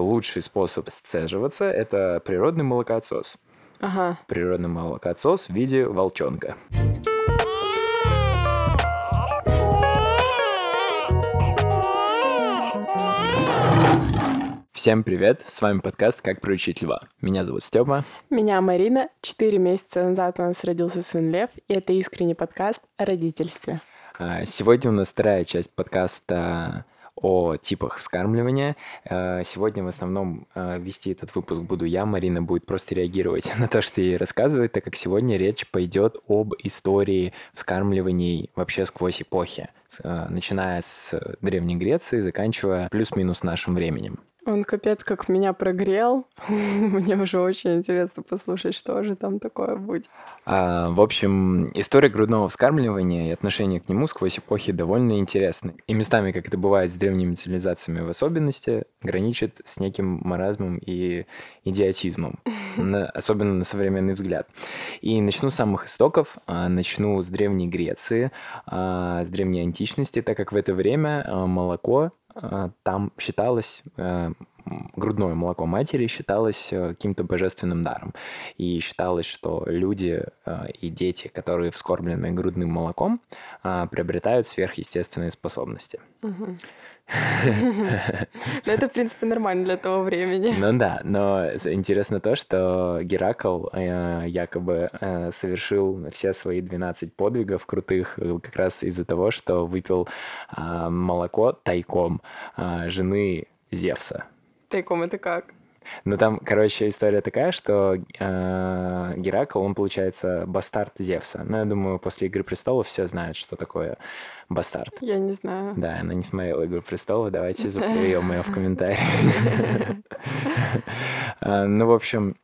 что лучший способ сцеживаться – это природный молокоотсос. Ага. Природный молокоотсос в виде волчонка. Всем привет! С вами подкаст «Как приучить льва». Меня зовут Степа. Меня Марина. Четыре месяца назад у нас родился сын Лев, и это искренний подкаст о родительстве. А, Сегодня у нас вторая часть подкаста о типах вскармливания. А, Сегодня в основном а, вести этот выпуск буду я. Марина будет просто реагировать на то, что ей рассказывает, так как сегодня речь пойдет об истории вскармливаний вообще сквозь эпохи, а, начиная с Древней Греции, заканчивая плюс-минус нашим временем. Он капец как меня прогрел. Мне уже очень интересно послушать, что же там такое будет. А, В общем, история грудного вскармливания и отношение к нему сквозь эпохи довольно интересны. И местами, как это бывает с древними цивилизациями в особенности, граничит с неким маразмом и идиотизмом, на- особенно на современный взгляд. И начну с самых истоков, а, начну с Древней Греции, а, с древней античности, так как в это время а, молоко там считалось, э, грудное молоко матери считалось э, каким-то божественным даром. И считалось, что люди э, и дети, которые вскормлены грудным молоком, а, приобретают сверхъестественные способности. Мгм. Ну, это, в принципе, нормально для того времени. Ну да, но интересно то, что Геракл э, якобы э, совершил все свои 12 подвигов крутых э, как раз из-за того, что выпил а, молоко тайком а, жены Зевса. Тайком это как? Ну там, короче, история такая, что э, Геракл, он, получается, бастард Зевса. Ну, я думаю, после «Игры престолов» все знают, что такое бастард. Я не знаю. Да, она не смотрела «Игру престолов», давайте запоем ее в комментариях. А, Ну, в общем,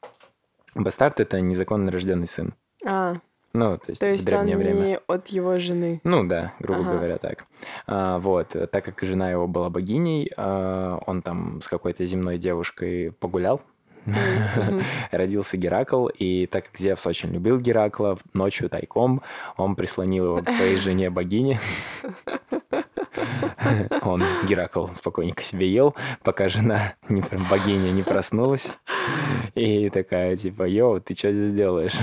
бастард — это незаконно рожденный сын. А, Ну, то есть то в есть он древнее время. не от его жены. Ну да, грубо Ага. говоря, так. А, вот, так как жена его была богиней, а, он там с какой-то земной девушкой погулял. Родился Геракл, и так как Зевс очень любил Геракла, ночью тайком он прислонил его к своей жене богине. Он, Геракл, спокойненько себе ел, пока жена, не, пр- богиня, не проснулась. И такая, типа, йоу, ты что здесь делаешь?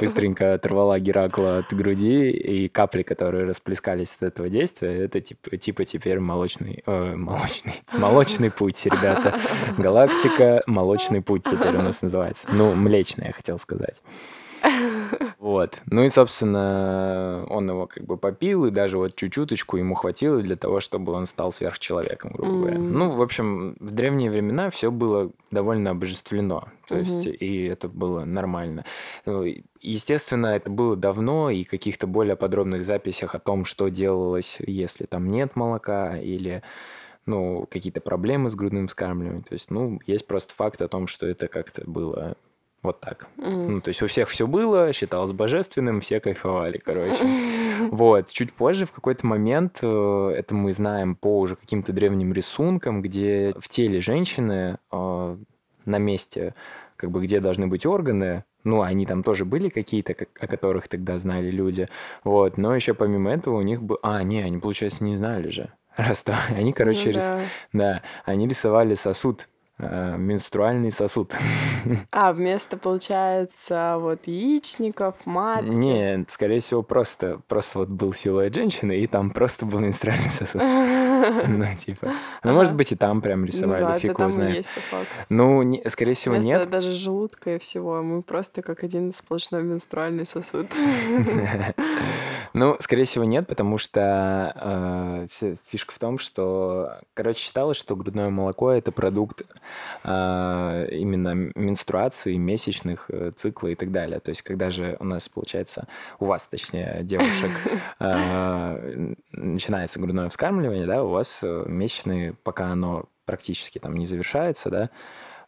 Быстренько оторвала Геракла от груди, и капли, которые расплескались от этого действия, это типа, типа теперь молочный, э, молочный, молочный путь, ребята. Галактика, молочный путь теперь у нас называется. Ну, млечный, я хотел сказать. Вот. Ну и, собственно, он его как бы попил, и даже вот чуть-чуточку ему хватило для того, чтобы он стал сверхчеловеком, грубо говоря. М. Ну, в общем, в древние времена все было довольно обожествлено. То есть, Мгм. и это было нормально. Ну, Естественно, это было давно, и каких-то более подробных записях о том, что делалось, если там нет молока, или ну, какие-то проблемы с грудным вскармливанием. То есть, ну, есть просто факт о том, что это как-то было вот так. М. Ну, то есть у всех все было, считалось божественным, все кайфовали, короче. Вот, чуть позже, в какой-то момент, э, это мы знаем по уже каким-то древним рисункам, где в теле женщины э, на месте, как бы где должны быть органы, ну, они там тоже были какие-то, как- о которых тогда знали люди, вот, но еще помимо этого у них был... А, не, они, получается, не знали же. Раз то, они, короче, Ну рис- да. да, они рисовали сосуд, менструальный сосуд. А, вместо, получается, вот яичников, матки. Нет, скорее всего, просто, просто вот был силуэт женщины, и там просто был менструальный сосуд. Ну, типа. Ну, может быть, и там прям Ну рисовали, да, фиг его знает. по факту. Ну, не- скорее всего, Вместо нет. даже желудка и всего, мы просто как один сплошной менструальный сосуд. Ну, скорее всего, нет, потому что э, фишка в том, что, короче, считалось, что грудное молоко это продукт э, именно менструации, месячных, э, цикла и так далее. То есть, когда же у нас, получается, у вас, точнее, девушек, э, начинается грудное вскармливание, да, у вас э, месячные, пока оно практически там не завершается, да,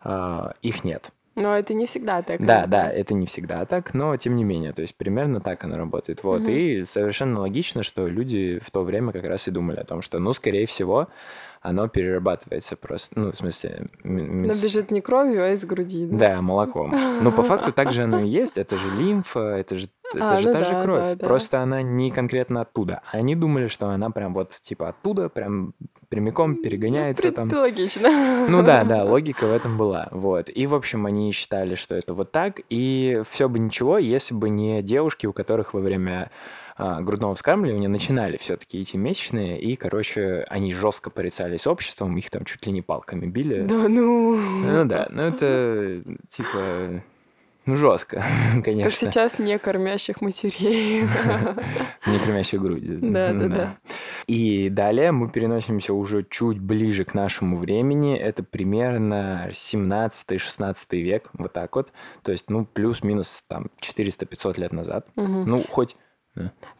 э, их нет. Но это не всегда так. Да, да, это не всегда так, но тем не менее, то есть примерно так оно работает. Вот, Мгм. и совершенно логично, что люди в то время как раз и думали о том, что, ну, скорее всего, оно перерабатывается просто, ну, в смысле... м- Но бежит не кровью, а из груди, да? Да, молоком. Ну, по факту так же оно и есть. Это же лимфа, это же, это А, же ну та же да, кровь. да, да. Просто она не конкретно оттуда. Они думали, что она прям вот типа оттуда, прям прямиком Ну, в перегоняется там. принципе, логично. Ну да, да, логика в этом была. Вот. И, в общем, они считали, что это вот так. И все бы ничего, если бы не девушки, у которых во время а, грудного вскармливания начинали все-таки идти месячные, и, короче, они жестко порицались обществом, их там чуть ли не палками били. Да ну. Ну да, ну это типа, ну жестко, Как конечно. сейчас не кормящих матерей. Не кормящей груди. Да, да, да. И далее мы переносимся уже чуть ближе к нашему времени. Это примерно 17-16 век, вот так вот. То есть, ну, плюс-минус там 400-500 лет назад. Ну, хоть...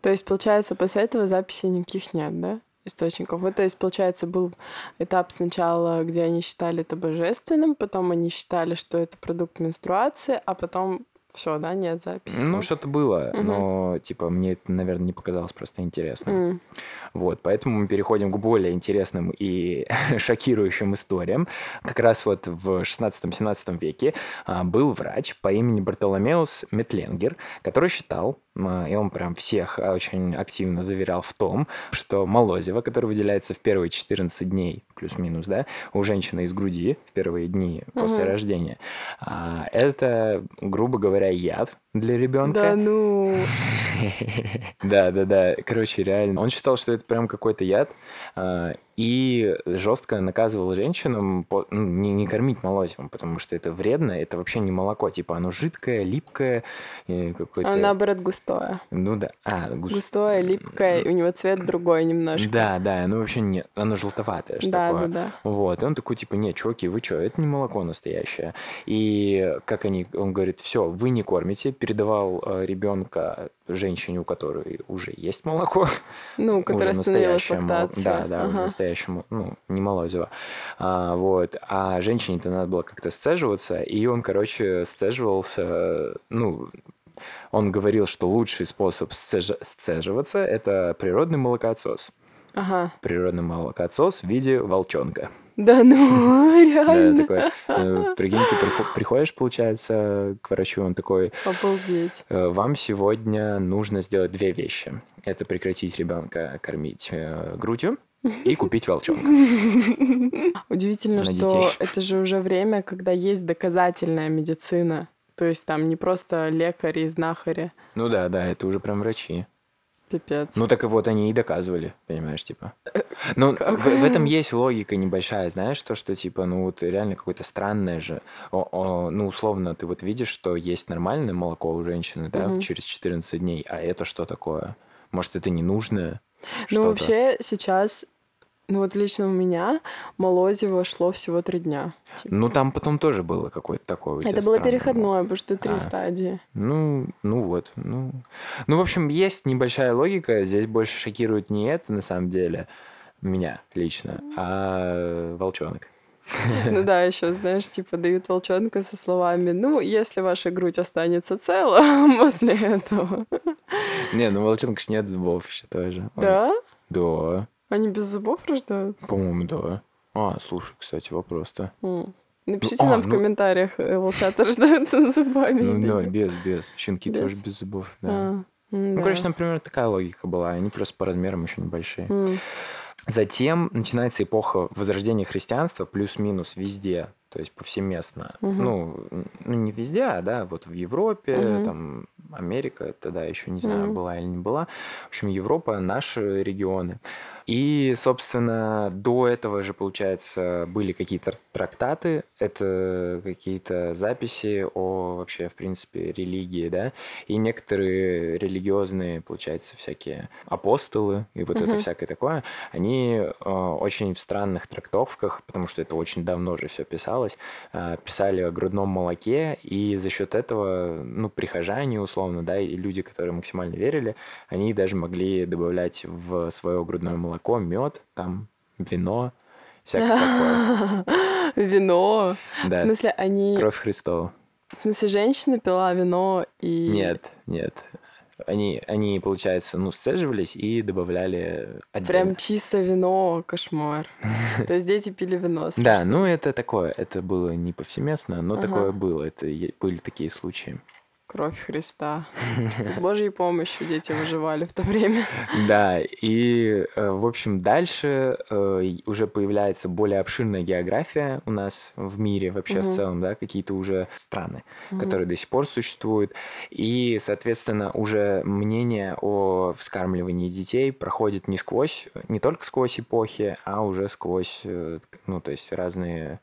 То есть, получается, после этого записей никаких нет, да? Источников. Вот, то есть, получается, был этап сначала, где они считали это божественным, потом они считали, что это продукт менструации, а потом все, да, нет записи. Ну, что-то было, Мгм. но, типа, мне это, наверное, не показалось просто интересным. М. Вот, поэтому мы переходим к более интересным и шокирующим историям. Как раз вот в 16-17 веке а, был врач по имени Бартоломеус Метленгер, который считал, и он прям всех а, очень активно заверял в том, что молозиво, которое выделяется в первые 14 дней, плюс-минус, да, у женщины из груди в первые дни после Мгм. рождения, а, это, грубо говоря, яд для ребенка. Да ну. Да, да, да. Короче, реально. Он считал, что это прям какой-то яд, а, и жестко наказывал женщинам по- ну, не, не кормить молозивом, потому что это вредно, это вообще не молоко, типа оно жидкое, липкое, и какое-то... А наоборот густое. Ну да, а, гус- Густое, липкое, и у него цвет другой немножко. Да, да, оно вообще не, оно желтоватое, что да, такое. да, да. Вот, и он такой, типа, не, чуваки, вы что, это не молоко настоящее. И как они, он говорит, все, вы не кормите, передавал ребенка женщине, у которой уже есть молоко, Ну, которая уже остановилась настоящее мол- лактация. Да, да, уже Ага. настоящему, ну, не молозиво. А, вот. А женщине-то надо было как-то сцеживаться, и он, короче, сцеживался, ну, он говорил, что лучший способ сцеж- сцеживаться – это природный молокоотсос. Ага. Природный молокоотсос в виде волчонка. Да ну, Да, реально. такой, э, прикинь, ты прихо- приходишь, получается, к врачу, он такой, Обалдеть. Э, Вам сегодня нужно сделать две вещи. Это прекратить ребенка кормить э, грудью и купить волчонка. Удивительно, На что детей. это же уже время, когда есть доказательная медицина. То есть там не просто лекари и знахари. Ну да, да, это уже прям врачи. Пипец. Ну так и вот они и доказывали, понимаешь, типа. Ну, в, в этом есть логика небольшая, знаешь, то, что типа, ну вот реально какое-то странное же. О- о, ну, условно, ты вот видишь, что есть нормальное молоко у женщины, да, Мгм. через 14 дней, а это что такое? Может, это ненужное? Ну, вообще сейчас, ну вот лично у меня молозиво шло всего три дня. типа. Ну, там потом тоже было какое-то такое Это было странное переходное, потому что три А. стадии. Ну, ну вот, ну. Ну, в общем, есть небольшая логика. Здесь больше шокирует не это, на самом деле, меня лично, а волчонок. Ну да, еще, знаешь, типа дают волчонка со словами, ну, если ваша грудь останется цела после этого. Не, ну волчонка ж нет зубов еще тоже. Да? Да, Они без зубов рождаются? по-моему, да. А, слушай, кстати, вопрос-то. М. Напишите а, нам в ну- комментариях, э, волчата рождаются с зубами Ну да, без, без. Щенки Без? тоже без зубов, да. А, Ну, да. короче, например, такая логика была. Они просто по размерам еще небольшие. Затем начинается эпоха возрождения христианства плюс-минус везде, то есть повсеместно. Мгм. Ну, ну, не везде, а да, вот в Европе, Мгм. там Америка тогда еще не знаю, Мгм. была или не была. В общем, Европа, наши регионы. И, собственно, до этого же, получается, были какие-то трактаты, это какие-то записи о вообще, в принципе, религии, да, и некоторые религиозные, получается, всякие апостолы и вот это Мгм. всякое такое, они э, очень в странных трактовках, потому что это очень давно же все писалось, э, писали о грудном молоке, и за счет этого, ну, прихожане, условно, да, и люди, которые максимально верили, они даже могли добавлять в свое грудное молоко мед, там, вино, всякое такое. Вино. В Да, смысле, они... кровь Христова. В смысле, женщина пила вино и... Нет, нет. Они, они, получается, ну, сцеживались и добавляли отдельно. Прям чисто вино, кошмар. То есть дети пили вино. Да, ну это такое, это было не повсеместно, но такое было, это были такие случаи. Кровь Христа. С Божьей помощью дети выживали в то время. Да, и, э, в общем, дальше э, уже появляется более обширная география у нас в мире вообще в Мгм. целом, да, какие-то уже страны, Мгм. которые до сих пор существуют. И, соответственно, уже мнение о вскармливании детей проходит не сквозь, не только сквозь эпохи, а уже сквозь, э, ну, то есть разные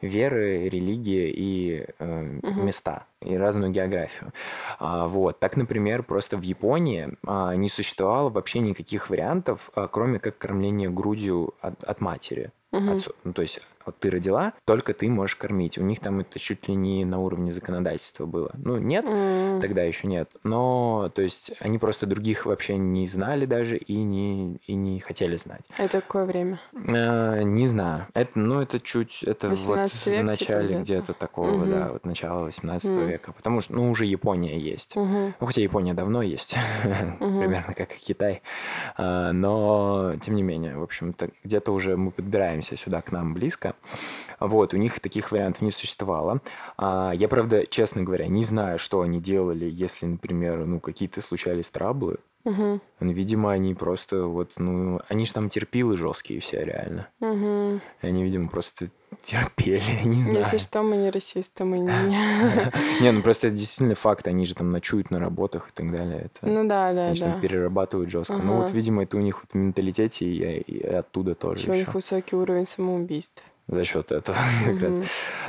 веры, религии и э, Мгм. места, и разную географию. А, вот. Так, например, просто в Японии а, не существовало вообще никаких вариантов, а, кроме как кормления грудью от, от матери. Мгм. Отцу- ну, то есть вот ты родила, только ты можешь кормить. У них там это чуть ли не на уровне законодательства было. Ну, нет, М. тогда еще нет. Но, то есть, они просто других вообще не знали даже и не, и не хотели знать. Это какое время? Э, не знаю. Это, ну, это чуть, это вот 18 в типа, начале где-то? где-то такого, Мгм. да, вот начала 18 М. века. Потому что, ну, уже Япония есть. Мгм. Ну, хотя Япония давно есть, Мгм. примерно как и Китай. А, Но, тем не менее, в общем-то, где-то уже мы подбираемся сюда к нам близко. Вот, у них таких вариантов не существовало. А, Я, правда, честно говоря, не знаю, что они делали, если, например, ну, какие-то случались траблы. Ну, Видимо, они просто вот, ну, они же там терпилы жесткие все, реально. И они, видимо, просто терпели, не знаю. Если что, мы не расисты, мы не... Не, ну просто это действительно факт, они же там ночуют на работах и так далее. Это, Ну да, да, конечно, да. перерабатывают жестко. Ну вот, Ага. видимо, это у них вот в менталитете и, и оттуда тоже Еще у них еще. высокий уровень самоубийств. За счет этого как раз. Мгм.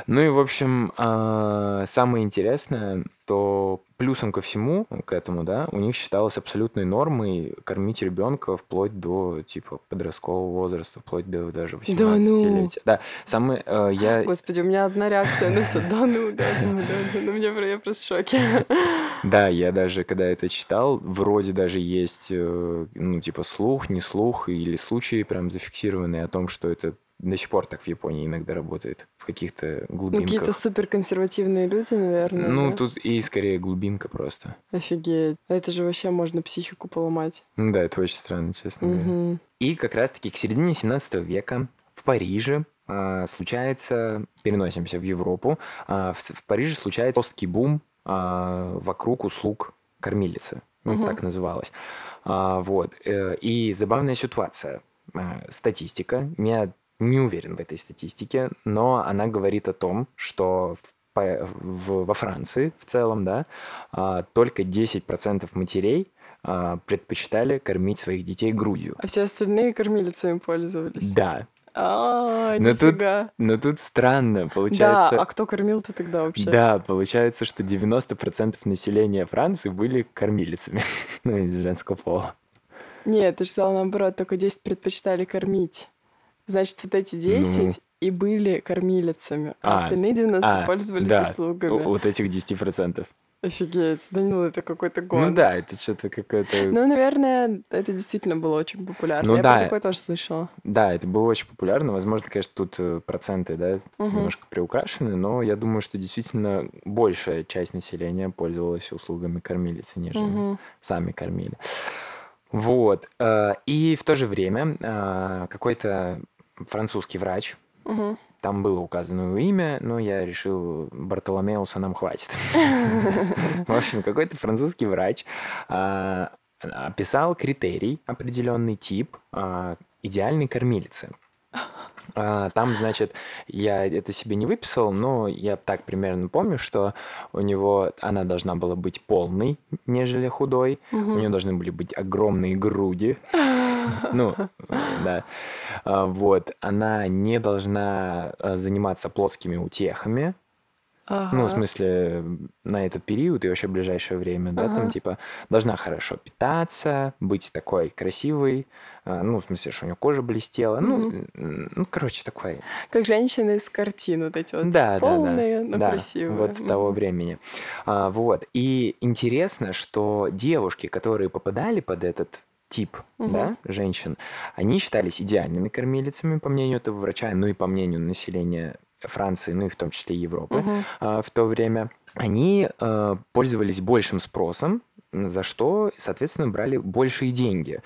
Ну и, в общем, а, самое интересное, то плюсом ко всему, к этому, да, у них считалось абсолютной нормой кормить ребенка вплоть до, типа, подросткового возраста, вплоть до даже ну. 18-летия. Да, самое, э, я... Господи, у меня одна реакция на все. Да ну, да, да, да, да. Ну, мне я просто в шоке. Да, я даже, когда это читал, вроде даже есть, э, ну, типа, слух, не слух, или случаи прям зафиксированные о том, что это до сих пор так в Японии иногда работает, в каких-то Ну, глубинках. какие-то суперконсервативные люди, наверное. Ну, да? тут и скорее глубинка просто. Офигеть. Это же вообще можно психику поломать. Ну да, это очень странно, честно говоря. Мгм. И как раз-таки к середине 17 века в Париже а, случается, переносимся в Европу, а, в, в Париже случается жесткий бум а, вокруг услуг кормилицы. Ну, Мгм. так называлось. А, вот. э, И забавная ситуация. А, Статистика. Я не уверен в этой статистике, но она говорит о том, что в в- во Франции в целом, да, а, только 10% матерей а, предпочитали кормить своих детей грудью. А все остальные кормилицами пользовались. Да, А, Но тут но тут странно, Да, получается... а кто кормил-то тогда вообще? Да, получается, что 90% населения Франции были кормилицами, ну, из женского пола. Нет, ты же сказала наоборот, только 10 предпочитали кормить. Значит, вот эти 10 Ну. и были кормилицами, а, А, остальные 90 а, пользовались да, услугами. Вот этих 10%. Офигеть. Данила, это какой-то год. Ну да, это что-то какое-то... Ну, наверное, это действительно было очень популярно. Ну Я да. такое тоже слышала. Да, это было очень популярно. Возможно, конечно, тут э, проценты, да, Мгм. немножко приукрашены, но я думаю, что действительно большая часть населения пользовалась услугами кормилицы, нежели Мгм. сами кормили. Вот. э, И в то же время э, какой-то французский врач, Мгм. там было указано его имя, но я решил, Бартоломеуса нам хватит. В общем, какой-то французский врач а, описал критерий, определенный тип а, идеальной кормилицы. А, Там, значит, я это себе не выписал, но я так примерно помню, что у него она должна была быть полной, нежели худой. У Мгм. нее должны были быть огромные груди. Ну, да. А, Вот. Она не должна а, заниматься плотскими утехами. Ну, в Ага. смысле, на этот период и вообще в ближайшее время, да, там, Ага. типа, должна хорошо питаться, быть такой красивой, а, ну, в смысле, что у нее кожа блестела, ну, ну, короче, такой. Как женщины из картин, вот эти вот Да, да, да. полные, но Да, красивые. вот того Мгм. времени. А, вот. И интересно, что девушки, которые попадали под этот тип, Мгм. да, женщин, они считались идеальными кормилицами, по мнению этого врача, ну и по мнению населения Франции, ну и в том числе Европы Мгм. а, в то время, они э, пользовались большим спросом за что, соответственно, брали большие деньги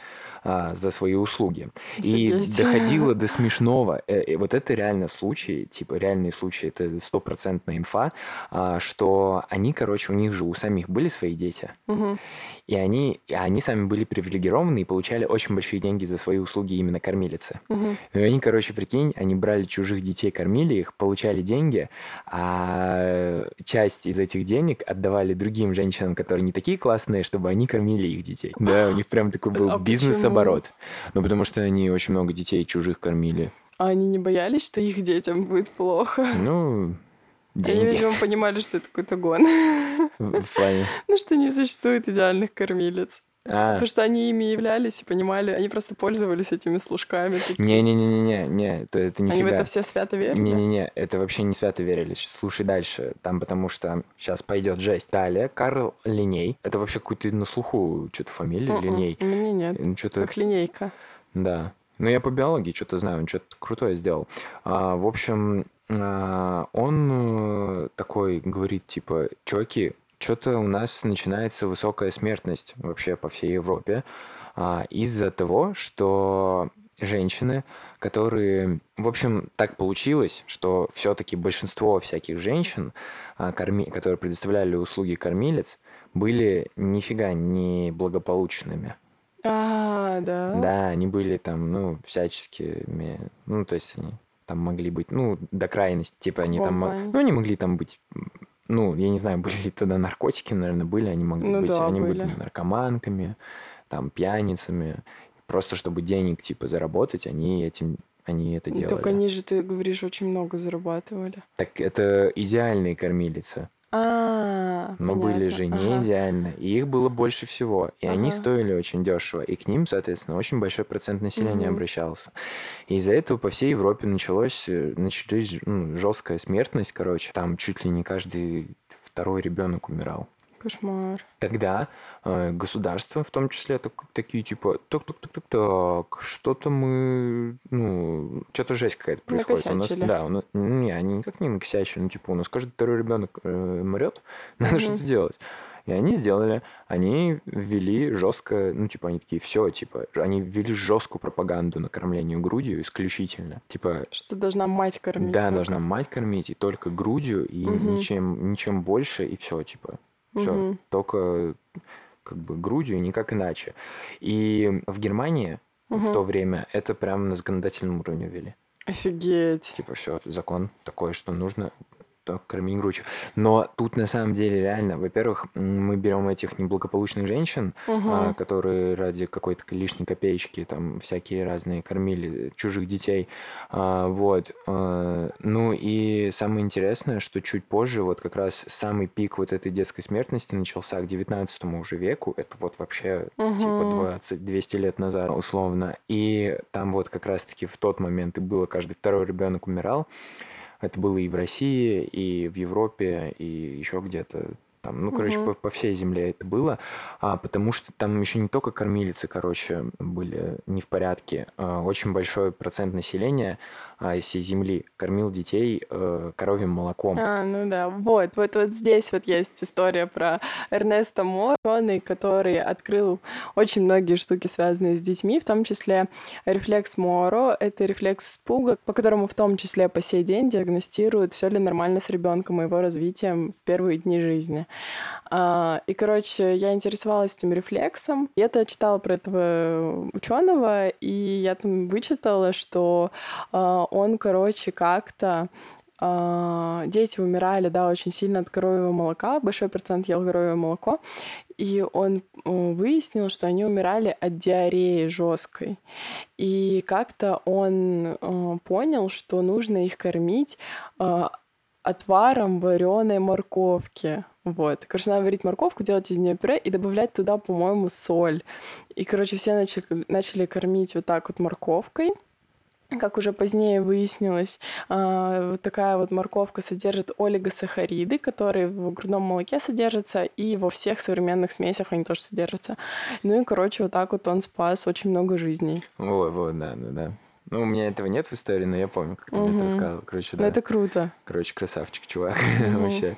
а, за свои услуги. И Офигеть. доходило до смешного. Э, и вот это реально случай, типа реальный случай, это стопроцентная инфа, а, что они, короче, у них же у самих были свои дети, Мгм. и они, и они сами были привилегированы и получали очень большие деньги за свои услуги именно кормилицы. Мгм. И они, короче, прикинь, они брали чужих детей, кормили их, получали деньги, а часть из этих денег отдавали другим женщинам, которые не такие классные, чтобы они кормили их детей. Да, у них прям такой был А бизнес-оборот. Ну, потому что они очень много детей чужих кормили. А они не боялись, что их детям будет плохо? Ну, Они, деньги. видимо, понимали, что это какой-то гон. В плане... Ну, что не существует идеальных кормилец. А, Потому что они ими являлись и понимали, они просто пользовались этими служками. такие. не-не-не-не-не, не, это, это Они в нифига. это все свято верили? Не-не-не, это вообще не свято верили. Слушай дальше. Там потому что сейчас пойдет жесть. Далее, Карл Линей. Это вообще какой-то на слуху что-то фамилия М-м, Линей. Мне нет. Ну, что-то Как линейка. Да. Ну, я по биологии что-то знаю, он что-то крутое сделал. А, в общем, а, он э, такой говорит, типа, чуваки, что-то у нас начинается высокая смертность вообще по всей Европе а, из-за того, что женщины, которые... В общем, так получилось, что все-таки большинство всяких женщин, а, корми- которые предоставляли услуги кормилец, были нифига не благополучными. А, да? Да, они были там, ну, всяческими, ну, то есть они там могли быть, ну, до крайности, типа они каком там, ну, они могли там быть, ну, я не знаю, были ли тогда наркотики, наверное, были, они могли Ну быть, да, они были. были наркоманками, там, пьяницами, просто чтобы денег, типа, заработать, они этим, они это делали. Только они же, ты говоришь, очень много зарабатывали. Так это идеальные кормилицы. А, Но были же не Ага. идеальные, и их было больше всего. И они Ага. стоили очень дешево. И к ним, соответственно, очень большой процент населения Мгм. обращался. И из-за этого по всей Европе началось, э, начались ну, жесткая смертность, короче. Там чуть ли не каждый второй ребенок умирал. Кошмар. Тогда э, государство, в том числе, так- такие типа, так, так, так, так, что-то мы, ну, что-то жесть какая-то происходит. У нас, да, у нас, не, они никак не накосячили, ну, типа, у нас каждый второй ребенок э, мрет, надо Мгм. что-то делать. И они сделали, они ввели жестко, ну, типа, они такие, все, типа, они ввели жесткую пропаганду на кормлению грудью исключительно. Типа, Что должна мать кормить. да, только. должна мать кормить, и только грудью, и Мгм. ничем, ничем больше, и все, типа, все, Мгм. только как бы грудью, и никак иначе. И в Германии в Мгм. то время это прям на законодательном уровне ввели. Офигеть. Типа, все, закон такой, что нужно кормить грудью. Но тут на самом деле реально, во-первых, мы берем этих неблагополучных женщин, а, которые ради какой-то лишней копеечки там всякие разные кормили чужих детей. А, вот. А, ну и самое интересное, что чуть позже вот как раз самый пик вот этой детской смертности начался к 19 уже веку. Это вот вообще типа Мгм. 20-200 лет назад условно. И там вот как раз-таки в тот момент и было, каждый второй ребенок умирал. Это было и в России, и в Европе, и еще где-то там, ну, короче, Мгм. по, по всей земле это было, а, потому что там еще не только кормилицы, короче, были не в порядке. А, очень большой процент населения а, всей земли кормил детей э, коровьим молоком. А, ну да, вот, вот, вот здесь вот есть история про Эрнеста Моро, ученый, который открыл очень многие штуки, связанные с детьми, в том числе рефлекс Моро. Это рефлекс испуга, по которому в том числе по сей день диагностируют, все ли нормально с ребенком и его развитием в первые дни жизни. А, И, короче, я интересовалась этим рефлексом. Я-то читала про этого ученого, и я там вычитала, что а, он, короче, как-то а, дети умирали, да, очень сильно от коровьего молока, большой процент ел коровье молоко, и он выяснил, что они умирали от диареи жесткой. И как-то он понял, что нужно их кормить отваром вареной морковки. Вот. Короче, надо варить морковку, делать из нее пюре и добавлять туда, по-моему, соль. И, короче, все начали, начали кормить вот так вот морковкой. Как уже позднее выяснилось, а, вот такая вот морковка содержит олигосахариды, которые в грудном молоке содержатся, и во всех современных смесях они тоже содержатся. Ну и, короче, вот так вот он спас очень много жизней. Вот, вот, да, да, да. Ну, у меня этого нет в истории, но я помню, как ты мне Мгм. это рассказывал. Короче, Ну да. это круто. Короче, красавчик, чувак, Мгм. вообще.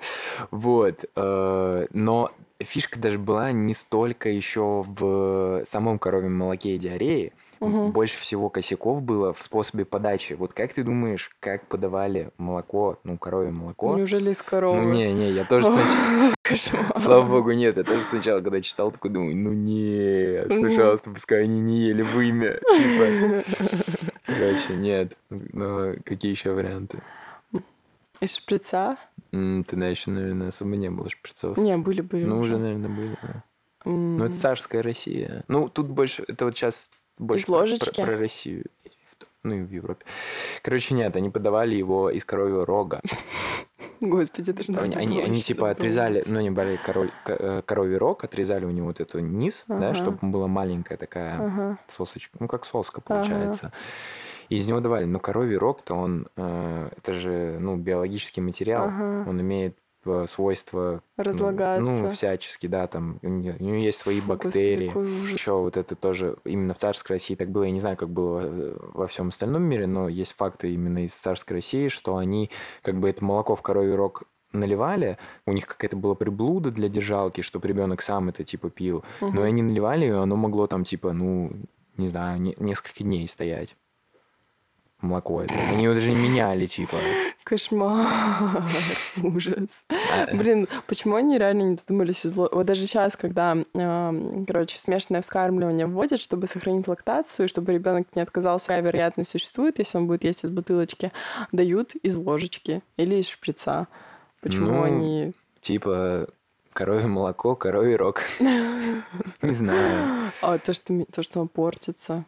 Вот. э, Но фишка даже была не столько еще в самом коровьем молоке и диарее, Мгм. больше всего косяков было в способе подачи. Вот как ты думаешь, как подавали молоко, ну, коровье молоко? Неужели из коровы? Ну, не, не, я тоже сначала... Кошмар. Слава богу, нет. Я тоже сначала, когда читал, такой думаю, ну нет, пожалуйста, пускай они не ели вымя. Короче, нет. Но какие еще варианты? Из шприца? М, Тогда еще, наверное, особо не было шприцов. Не, были, были Ну, уже, наверное, были. да. М. Ну, это царская Россия. Ну, тут больше, это вот сейчас больше про- ложечки? Про, про Россию. Ну, и в Европе. Короче, нет, они подавали его из коровьего рога. Господи, это же Они, они, они, что типа отрезали, ну, они брали король, ко- э, коровий рог, отрезали у него вот эту низ, да, Ага. чтобы была маленькая такая Ага. сосочка, ну, как соска Ага. получается. И из него давали. Но коровий рог-то он, э, это же, ну, биологический материал. Ага. Он имеет свойства ну, Разлагаться. Ну, всячески, да, там у нее, у нее есть свои Господи, бактерии. ужас. Еще вот это тоже именно в царской России так было. Я не знаю, как было э, во всем остальном мире, но есть факты именно из царской России, что они как бы это молоко в коровий рог наливали, у них какая-то была приблуда для держалки, чтобы ребенок сам это типа пил. Но Мгм. они наливали, и оно могло там типа, ну, не знаю, не- несколько дней стоять. Молоко это. Они его даже не меняли, типа. Кошмар. Ужас. Блин, почему они реально не додумались из Вот даже сейчас, когда, короче, смешанное вскармливание вводят, чтобы сохранить лактацию, чтобы ребенок не отказался, какая вероятность существует, если он будет есть из бутылочки, дают из ложечки или из шприца. Почему Ну, они... Типа коровье молоко, коровий рог. Не знаю. А то, что, то, что он портится.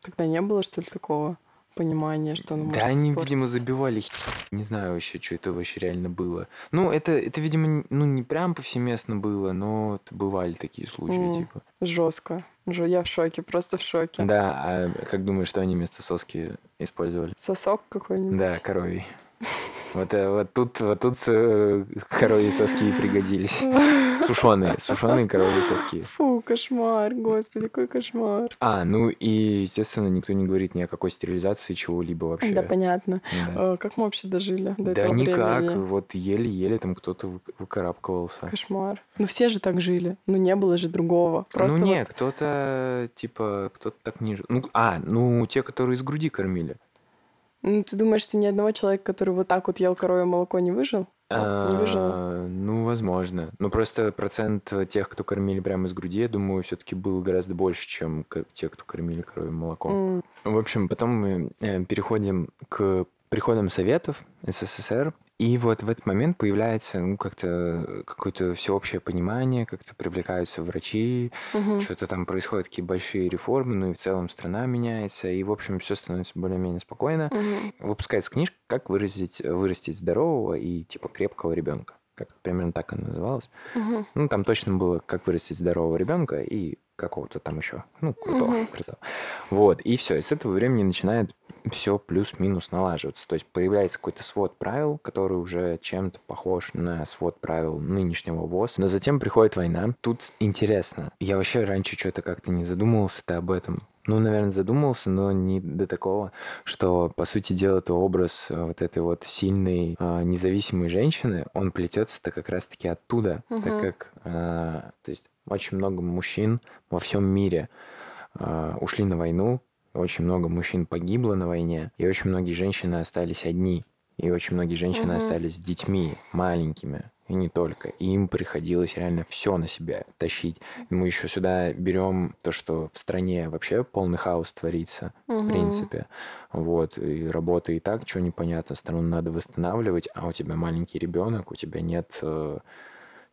Тогда не было, что ли, такого понимания, что он может Да они, видимо, забивали хи- Не знаю вообще, что это вообще реально было. Ну, это, это видимо, ну, не прям повсеместно было, но бывали такие случаи, М. типа. Жестко. Я в шоке, просто в шоке. Да, а как думаешь, что они вместо соски использовали? Сосок какой-нибудь. Да, коровий. Вот, э, вот тут, вот тут э, коровьи соски и пригодились. Сушеные, сушеные коровьи соски. Фу, кошмар, господи, какой кошмар. А, ну и, естественно, никто не говорит ни о какой стерилизации чего-либо вообще. Да, понятно. Да. Э, Как мы вообще дожили до Да этого никак, времени? вот еле-еле там кто-то вы- выкарабкивался. Кошмар. Ну все же так жили. Ну не было же другого. Просто ну вот- не, кто-то, типа, кто-то так не жил. Ну, а, ну, те, которые из груди кормили. Ну, ты думаешь, что ни одного человека, который вот так вот ел коровье молоко, не выжил? Не? А, Ну, возможно. Ну, просто процент тех, кто кормили прямо из груди, я думаю, все-таки был гораздо больше, чем к- те, кто кормили коровьим молоком. М, В общем, потом мы э, переходим к приходам Советов СССР, и вот в этот момент появляется ну, как-то какое-то всеобщее понимание, как-то привлекаются врачи, мгм. что-то там происходят такие большие реформы, ну и в целом страна меняется, и, в общем, все становится более-менее спокойно. Мгм. Выпускается книжка «Как вырастить, вырастить здорового и типа крепкого ребенка». Как, примерно так она называлась. Мгм. Ну, там точно было, как вырастить здорового ребенка и какого-то там еще, ну, крутого, Мгм. крутого. Вот, и все. И с этого времени начинает все плюс-минус налаживаться. То есть появляется какой-то свод правил, который уже чем-то похож на свод правил нынешнего ВОЗ. Но затем приходит война. Тут интересно. Я вообще раньше что-то как-то не задумывался-то об этом. Ну, наверное, задумался, но не до такого, что, по сути дела, это образ э, вот этой вот сильной, а, независимой женщины, он плетется-то как раз-таки оттуда, так Мгм. как, а, то есть, очень много мужчин во всем мире а, ушли на войну, очень много мужчин погибло на войне, и очень многие женщины остались одни, и очень многие женщины Мгм. остались с детьми маленькими, и не только. И им приходилось реально все на себя тащить. Мы еще сюда берем то, что в стране вообще полный хаос творится, в Мгм. принципе. Вот, и работа и так, что непонятно, страну надо восстанавливать, а у тебя маленький ребенок, у тебя нет э,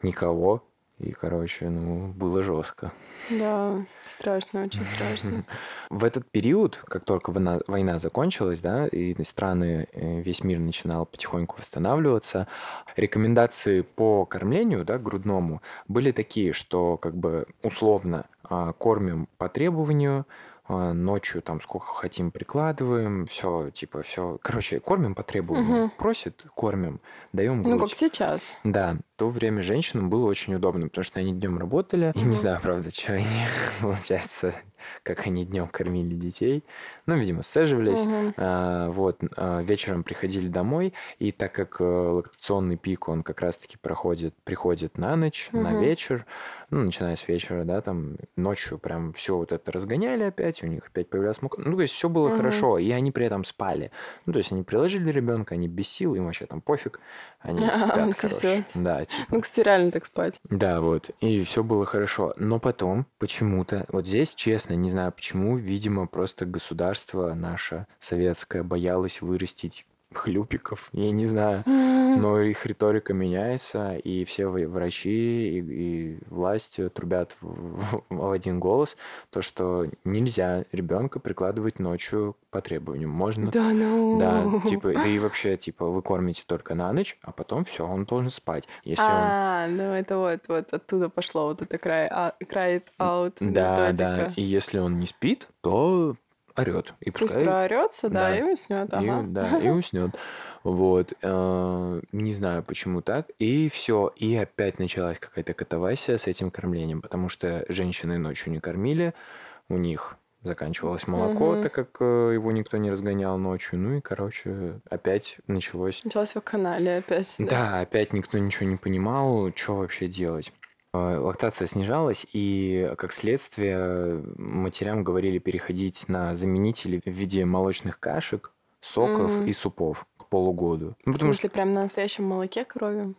никого. И, короче, ну, было жестко. Да, страшно, очень страшно. В этот период, как только война, война закончилась, да, и страны, э, весь мир начинал потихоньку восстанавливаться, рекомендации по кормлению, да, грудному, были такие, что как бы условно а, кормим по требованию, а, ночью там сколько хотим прикладываем, все, типа, все, короче, кормим по требованию. Мгм. Просит, кормим, даем Ну, грудь. как сейчас. Да, то время женщинам было очень удобно, потому что они днем работали. И не знаю, правда, что они, получается, как они днем кормили детей. Ну, видимо, сцеживались. Мгм. А, вот, а, вечером приходили домой, и так как э, лактационный пик, он как раз-таки проходит, приходит на ночь, на Мгм. вечер, ну, начиная с вечера, да, там ночью прям все вот это разгоняли опять, у них опять появлялась мука. Ну, то есть все было Мгм. хорошо, и они при этом спали. Ну, то есть они приложили ребенка, они без сил, им вообще там пофиг, они спят, короче. Да, типа. Ну, кстати, реально так спать. Да, вот. И все было хорошо. Но потом почему-то, вот здесь, честно, не знаю почему, видимо, просто государство наше советское боялось вырастить хлюпиков. Я не знаю. Но их риторика меняется, и все врачи и, и власть трубят в, в один голос, то, что нельзя ребенка прикладывать ночью по требованию. Можно Да ну. да, типа, да и вообще, типа, вы кормите только на ночь, а потом все, он должен спать. Если он... А, ну это вот, вот оттуда пошло вот это cry, а, cry it out Да, да. И если он не спит, то орет. И Пусть пускай... проорется, да, да. и уснет. И, Ага. да, и уснет. Вот. э, Не знаю, почему так. И все. И опять началась какая-то катавасия с этим кормлением, потому что женщины ночью не кормили, у них заканчивалось молоко, Мгм. так как э, его никто не разгонял ночью. Ну и, короче, опять началось Началось в канале опять. Да, опять никто ничего не понимал, что вообще делать. Э, Лактация снижалась, и как следствие матерям говорили переходить на заменители в виде молочных кашек, соков Мгм. и супов к полугоду. Ну, В потому что... смысле, прям на настоящем молоке коровьем?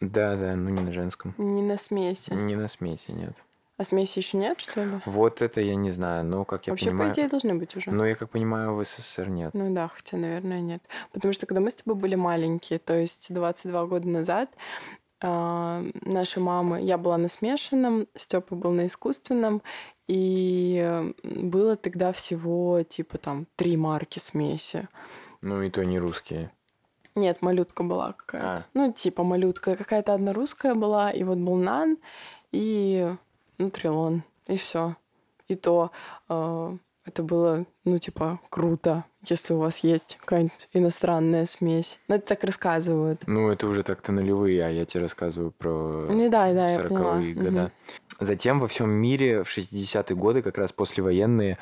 Да, да, ну не на женском. Не на смеси. Не на смеси, нет. А смеси еще нет, что ли? Вот это я не знаю, но как я Вообще, понимаю... по идее, должны быть уже. Но я как понимаю, в СССР нет. Ну да, хотя, наверное, нет. Потому что когда мы с тобой были маленькие, то есть 22 года назад, а, наши мамы, я была на смешанном, Степа был на искусственном, и э, было тогда всего типа там три марки смеси. Ну и то не русские. Нет, малютка была какая-то. А. Ну, типа малютка. Какая-то одна русская была, и вот был нан, и нутрилон, и все. И то э, это было, ну, типа, круто, если у вас есть какая-нибудь иностранная смесь. Ну, это так рассказывают. Ну, это уже так-то нулевые, а я тебе рассказываю про Ну да, да, я поняла. 40-е Мгм. года. Затем во всем мире в 60-е годы, как раз послевоенные,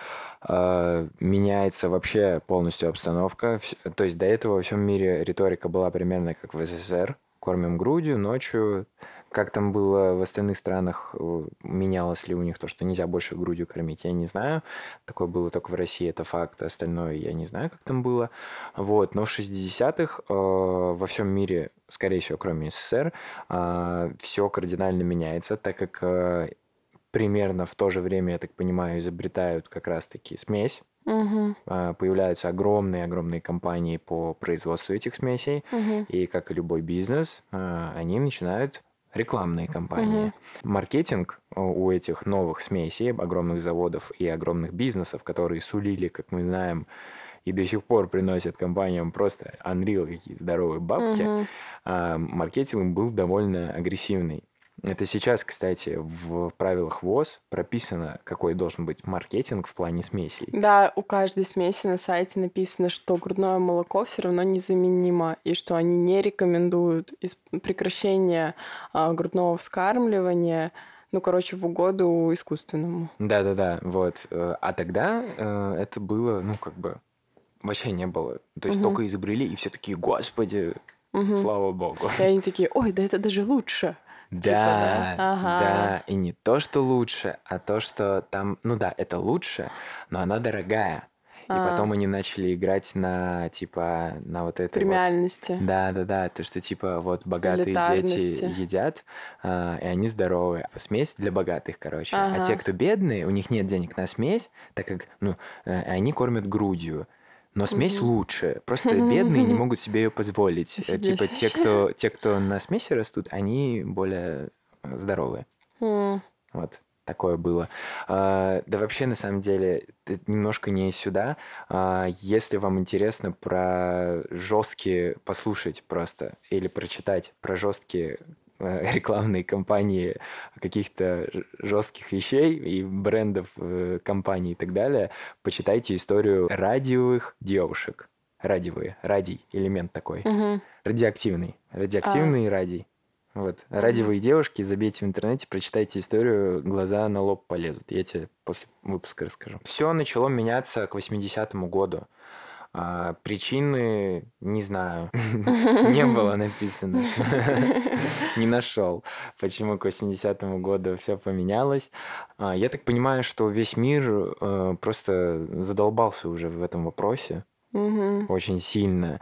э, меняется вообще полностью обстановка. То есть до этого во всем мире риторика была примерно как в СССР. Кормим грудью ночью. Как там было в остальных странах, э, менялось ли у них то, что нельзя больше грудью кормить, я не знаю. Такое было только в России, это факт. Остальное я не знаю, как там было. Вот. Но в 60-х э, во всем мире, скорее всего, кроме СССР, все кардинально меняется, так как э, примерно в то же время, я так понимаю, изобретают как раз-таки смесь. А, Появляются огромные-огромные компании по производству этих смесей. мгм. И как и любой бизнес, а, они начинают рекламные кампании. Маркетинг э, у этих новых смесей, огромных заводов и огромных бизнесов, которые сулили, как мы знаем, и до сих пор приносят компаниям просто Unreal какие здоровые бабки, Мгм. а, маркетинг был довольно агрессивный. Это сейчас, кстати, в правилах ВОЗ прописано, какой должен быть маркетинг в плане смесей. Да, у каждой смеси на сайте написано, что грудное молоко все равно незаменимо, и что они не рекомендуют прекращение а, грудного вскармливания, ну, короче, в угоду искусственному. Да-да-да, вот. Э, А тогда э, это было, ну, как бы, вообще не было. То есть Мгм. только изобрели, и все такие, господи, Мгм. слава богу. И они такие, ой, да это даже лучше. Да, Типа, да? Ага. да, и не то, что лучше, а то, что там, ну да, это лучше, но она дорогая. И А. потом они начали играть на, типа, на вот это Премиальности. Да, да, да, то, что типа вот богатые дети едят, а, и они здоровые. Смесь для богатых, короче. А те, кто бедные, у них нет денег на смесь, так как, ну, э, они кормят грудью. Но смесь Мгм. лучше. Просто бедные не могут себе ее позволить. Э, Офигеть. Типа те, кто, те, кто на смеси растут, они более э, здоровые. Вот такое было. А, да вообще, на самом деле, немножко не сюда. А, если вам интересно про жесткие послушать просто или прочитать про жесткие э, рекламные кампании каких-то жестких вещей и брендов э, компаний и так далее, почитайте историю радиовых девушек. Радиовые, радий, элемент такой. мгм. Радиоактивный. Радиоактивный радий. Вот. Ради Мгм. вы девушки, забейте в интернете, прочитайте историю, глаза на лоб полезут. Я тебе после выпуска расскажу. Все начало меняться к 80-му году. А, причины не знаю. Не было написано. Не нашел, почему к 80-му году все поменялось. А, Я так понимаю, что весь мир э, просто задолбался уже в этом вопросе очень сильно.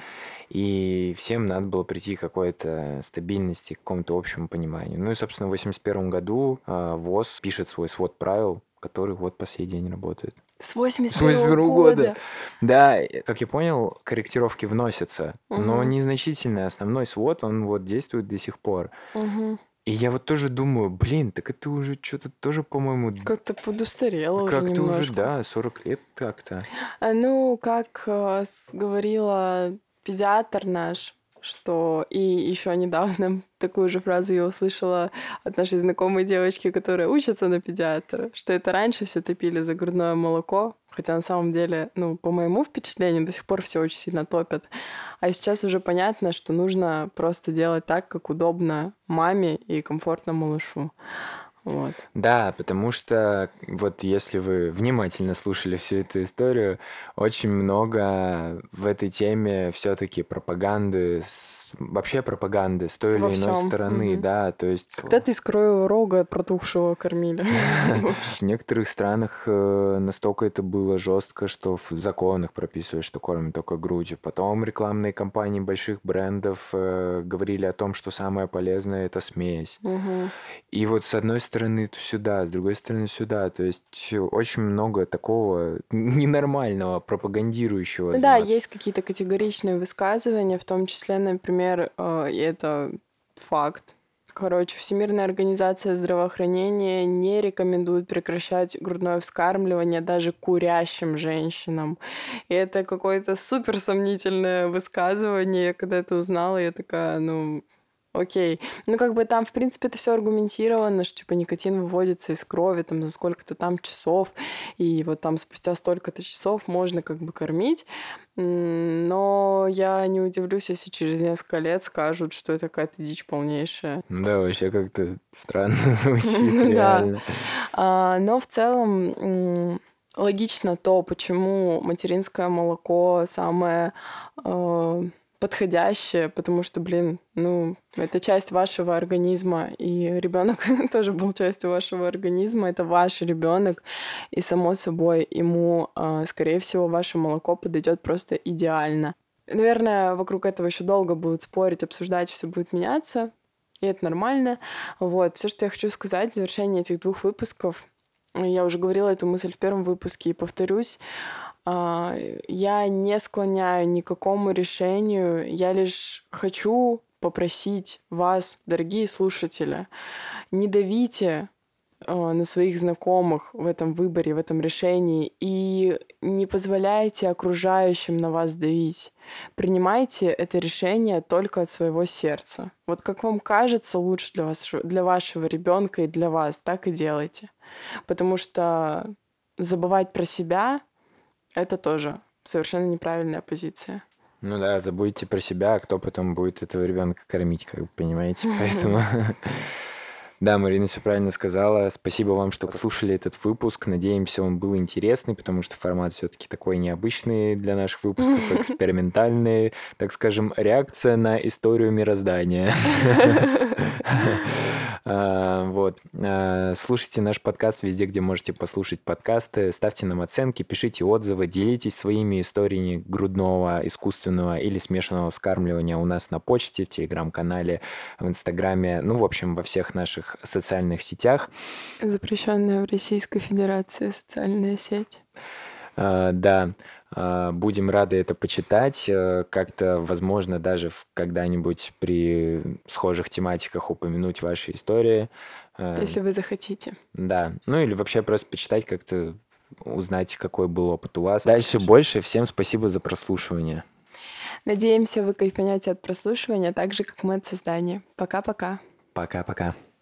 И всем надо было прийти к какой-то стабильности, к какому-то общему пониманию. Ну и, собственно, в 81 году а, ВОЗ пишет свой свод правил, который вот по сей день работает. С С 81 81 года. года. Да, как я понял, корректировки вносятся, но Мгм. незначительный основной свод, он вот действует до сих пор. Мгм. И я вот тоже думаю, блин, так это уже что-то тоже, по-моему, Как-то подустарело уже как-то уже, да, 40 лет как-то. А, Ну, как э, говорила педиатр наш, что и еще недавно такую же фразу я услышала от нашей знакомой девочки, которая учится на педиатра, что это раньше все топили за грудное молоко, хотя на самом деле, ну, по моему впечатлению, до сих пор все очень сильно топят. А сейчас уже понятно, что нужно просто делать так, как удобно маме и комфортно малышу. Вот. Да, потому что вот если вы внимательно слушали всю эту историю, очень много в этой теме все-таки пропаганды, с- вообще пропаганды с той или Во иной всем. стороны, Мгм. да, то есть Когда-то из кроевого рога протухшего кормили. в некоторых странах э, настолько это было жестко, что в законах прописывают, что кормят только грудью. Потом рекламные кампании больших брендов э, говорили о том, что самое полезное это смесь. И вот с одной стороны то сюда, с другой стороны сюда. То есть очень много такого ненормального, пропагандирующего. Да, есть какие-то категоричные высказывания, в том числе, например, э, и это факт. Короче, Всемирная организация здравоохранения не рекомендует прекращать грудное вскармливание даже курящим женщинам. И это какое-то супер сомнительное высказывание. Я Когда это узнала, я такая, ну, Окей. Ну, как бы там, в принципе, это все аргументировано, что, типа, никотин выводится из крови там за сколько-то там часов, и вот там спустя столько-то часов можно как бы кормить. Но я не удивлюсь, если через несколько лет скажут, что это какая-то дичь полнейшая. Да, вообще как-то странно звучит, Да. реально. А, Но в целом логично то, почему материнское молоко самое э, подходящее, потому что, блин, ну, это часть вашего организма, и ребенок тоже был частью вашего организма, это ваш ребенок, и само собой ему, э, скорее всего, ваше молоко подойдет просто идеально. Наверное, вокруг этого еще долго будут спорить, обсуждать, все будет меняться, и это нормально. Вот, все, что я хочу сказать в завершении этих двух выпусков, я уже говорила эту мысль в первом выпуске и повторюсь, а, я не склоняю ни к какому решению, я лишь хочу попросить вас, дорогие слушатели, не давите а, на своих знакомых в этом выборе, в этом решении и не позволяйте окружающим на вас давить. Принимайте это решение только от своего сердца. Вот как вам кажется лучше для, вас, для вашего ребенка и для вас, так и делайте. Потому что забывать про себя это тоже совершенно неправильная позиция. Ну да, забудьте про себя, а кто потом будет этого ребенка кормить, как вы понимаете. Поэтому Да, Марина все правильно сказала. Спасибо вам, что послушали этот выпуск. Надеемся, он был интересный, потому что формат все-таки такой необычный для наших выпусков, экспериментальный, так скажем, реакция на историю мироздания. А, Вот. А, Слушайте наш подкаст везде, где можете послушать подкасты. Ставьте нам оценки, пишите отзывы, делитесь своими историями грудного, искусственного или смешанного вскармливания у нас на почте, в телеграм-канале, в инстаграме, ну, в общем, во всех наших социальных сетях. Запрещенная в Российской Федерации социальная сеть. А, Да, а, будем рады это почитать. э, Как-то, возможно, даже когда-нибудь при схожих тематиках упомянуть ваши истории. Э, Если вы захотите. Да, ну или вообще просто почитать как-то, узнать, какой был опыт у вас. Дальше больше. Всем спасибо за прослушивание. Надеемся, вы кайфанете от прослушивания так же, как мы от создания. Пока-пока. Пока-пока.